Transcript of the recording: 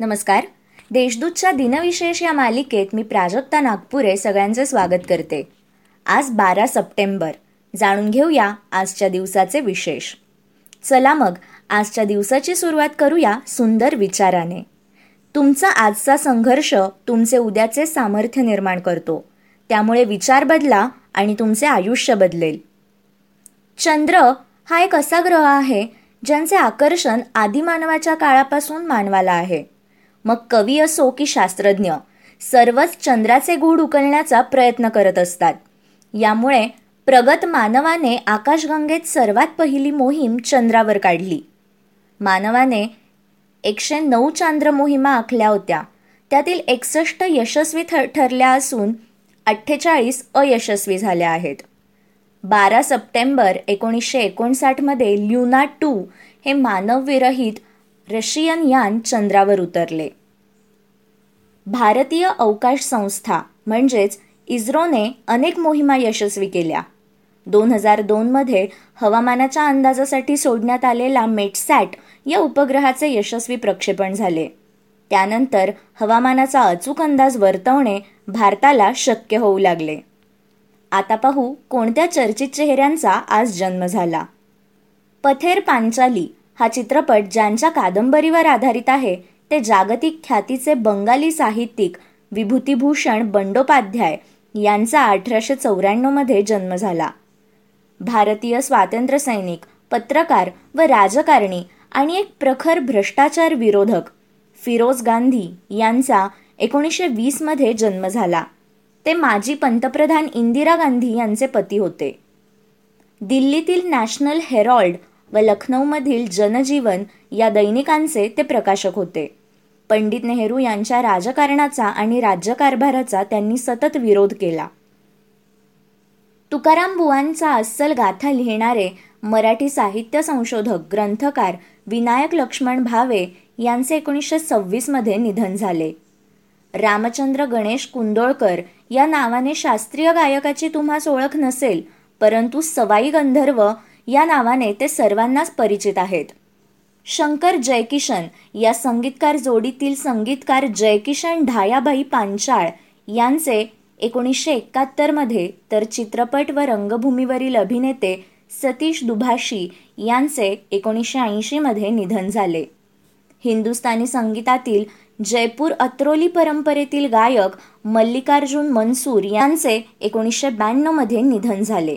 नमस्कार. देशदूतच्या दिनविशेष या मालिकेत मी प्राजक्ता नागपुरे सगळ्यांचे स्वागत करते. आज बारा सप्टेंबर. जाणून घेऊया आजच्या दिवसाचे विशेष. चला मग आजच्या दिवसाची सुरुवात करूया सुंदर विचाराने. तुमचा आजचा संघर्ष तुमचे उद्याचे सामर्थ्य निर्माण करतो. त्यामुळे विचार बदला आणि तुमचे आयुष्य बदलेल. चंद्र हा एक असा ग्रह आहे ज्यांचे आकर्षण आदिमानवाच्या काळापासून मानवाला आहे. मग कवी असो की शास्त्रज्ञ सर्वच चंद्राचे गूढ उकलण्याचा प्रयत्न करत असतात. यामुळे प्रगत मानवाने आकाशगंगेत सर्वात पहिली मोहीम चंद्रावर काढली. मानवाने एकशे नऊ चांद्र मोहिमा आखल्या होत्या. त्यातील एकसष्ट यशस्वी ठरल्या असून अठ्ठेचाळीस अयशस्वी झाल्या आहेत. बारा सप्टेंबर एकोणीसशे एकोणसाठमध्ये ल्युना टू हे मानवविरहित रशियन यान चंद्रावर उतरले. भारतीय अवकाश संस्था म्हणजेच इस्रोने अनेक मोहिमा यशस्वी केल्या. दोन हजार दोनमध्ये हवामानाच्या अंदाजासाठी सोडण्यात आलेला मेटसॅट या उपग्रहाचे यशस्वी प्रक्षेपण झाले. त्यानंतर हवामानाचा अचूक अंदाज वर्तवणे भारताला शक्य होऊ लागले. आता पाहू कोणत्या चर्चित चेहऱ्यांचा आज जन्म झाला. पथेर पांचाली हा चित्रपट ज्यांच्या कादंबरीवर आधारित आहे ते जागतिक ख्यातीचे बंगाली साहित्यिक विभूतीभूषण बंडोपाध्याय यांचा अठराशे चौऱ्याण्णवमध्ये जन्म झाला. भारतीय स्वातंत्र्यसैनिक पत्रकार व राजकारणी आणि एक प्रखर भ्रष्टाचार विरोधक फिरोज गांधी यांचा एकोणीसशे वीसमध्ये जन्म झाला. ते माजी पंतप्रधान इंदिरा गांधी यांचे पती होते. दिल्लीतील नॅशनल हेरॉल्ड व लखनौमधील जनजीवन या दैनिकांचे ते प्रकाशक होते. पंडित नेहरू यांच्या राजकारणाचा आणि राज्यकारभाराचा त्यांनी सतत विरोध केला. तुकाराम बुवांचा अस्सल गाथा लिहिणारे मराठी साहित्य संशोधक ग्रंथकार विनायक लक्ष्मण भावे यांचे एकोणीसशे सव्वीसमध्ये निधन झाले. रामचंद्र गणेश कुंदोळकर या नावाने शास्त्रीय गायकाची तुम्हास ओळख नसेल परंतु सवाई गंधर्व या नावाने ते सर्वांनाच परिचित आहेत. शंकर जयकिशन या संगीतकार जोडीतील संगीतकार जयकिशन ढायाबाई पांचाळ यांचे एकोणीसशे एकाहत्तरमध्ये तर चित्रपट व रंगभूमीवरील अभिनेते सतीश दुभाषी यांचे एकोणीसशे ऐंशीमध्ये निधन झाले. हिंदुस्थानी संगीतातील जयपूर अत्रोली परंपरेतील गायक मल्लिकार्जुन मनसूर यांचे एकोणीसशे ब्याण्णवमध्ये निधन झाले.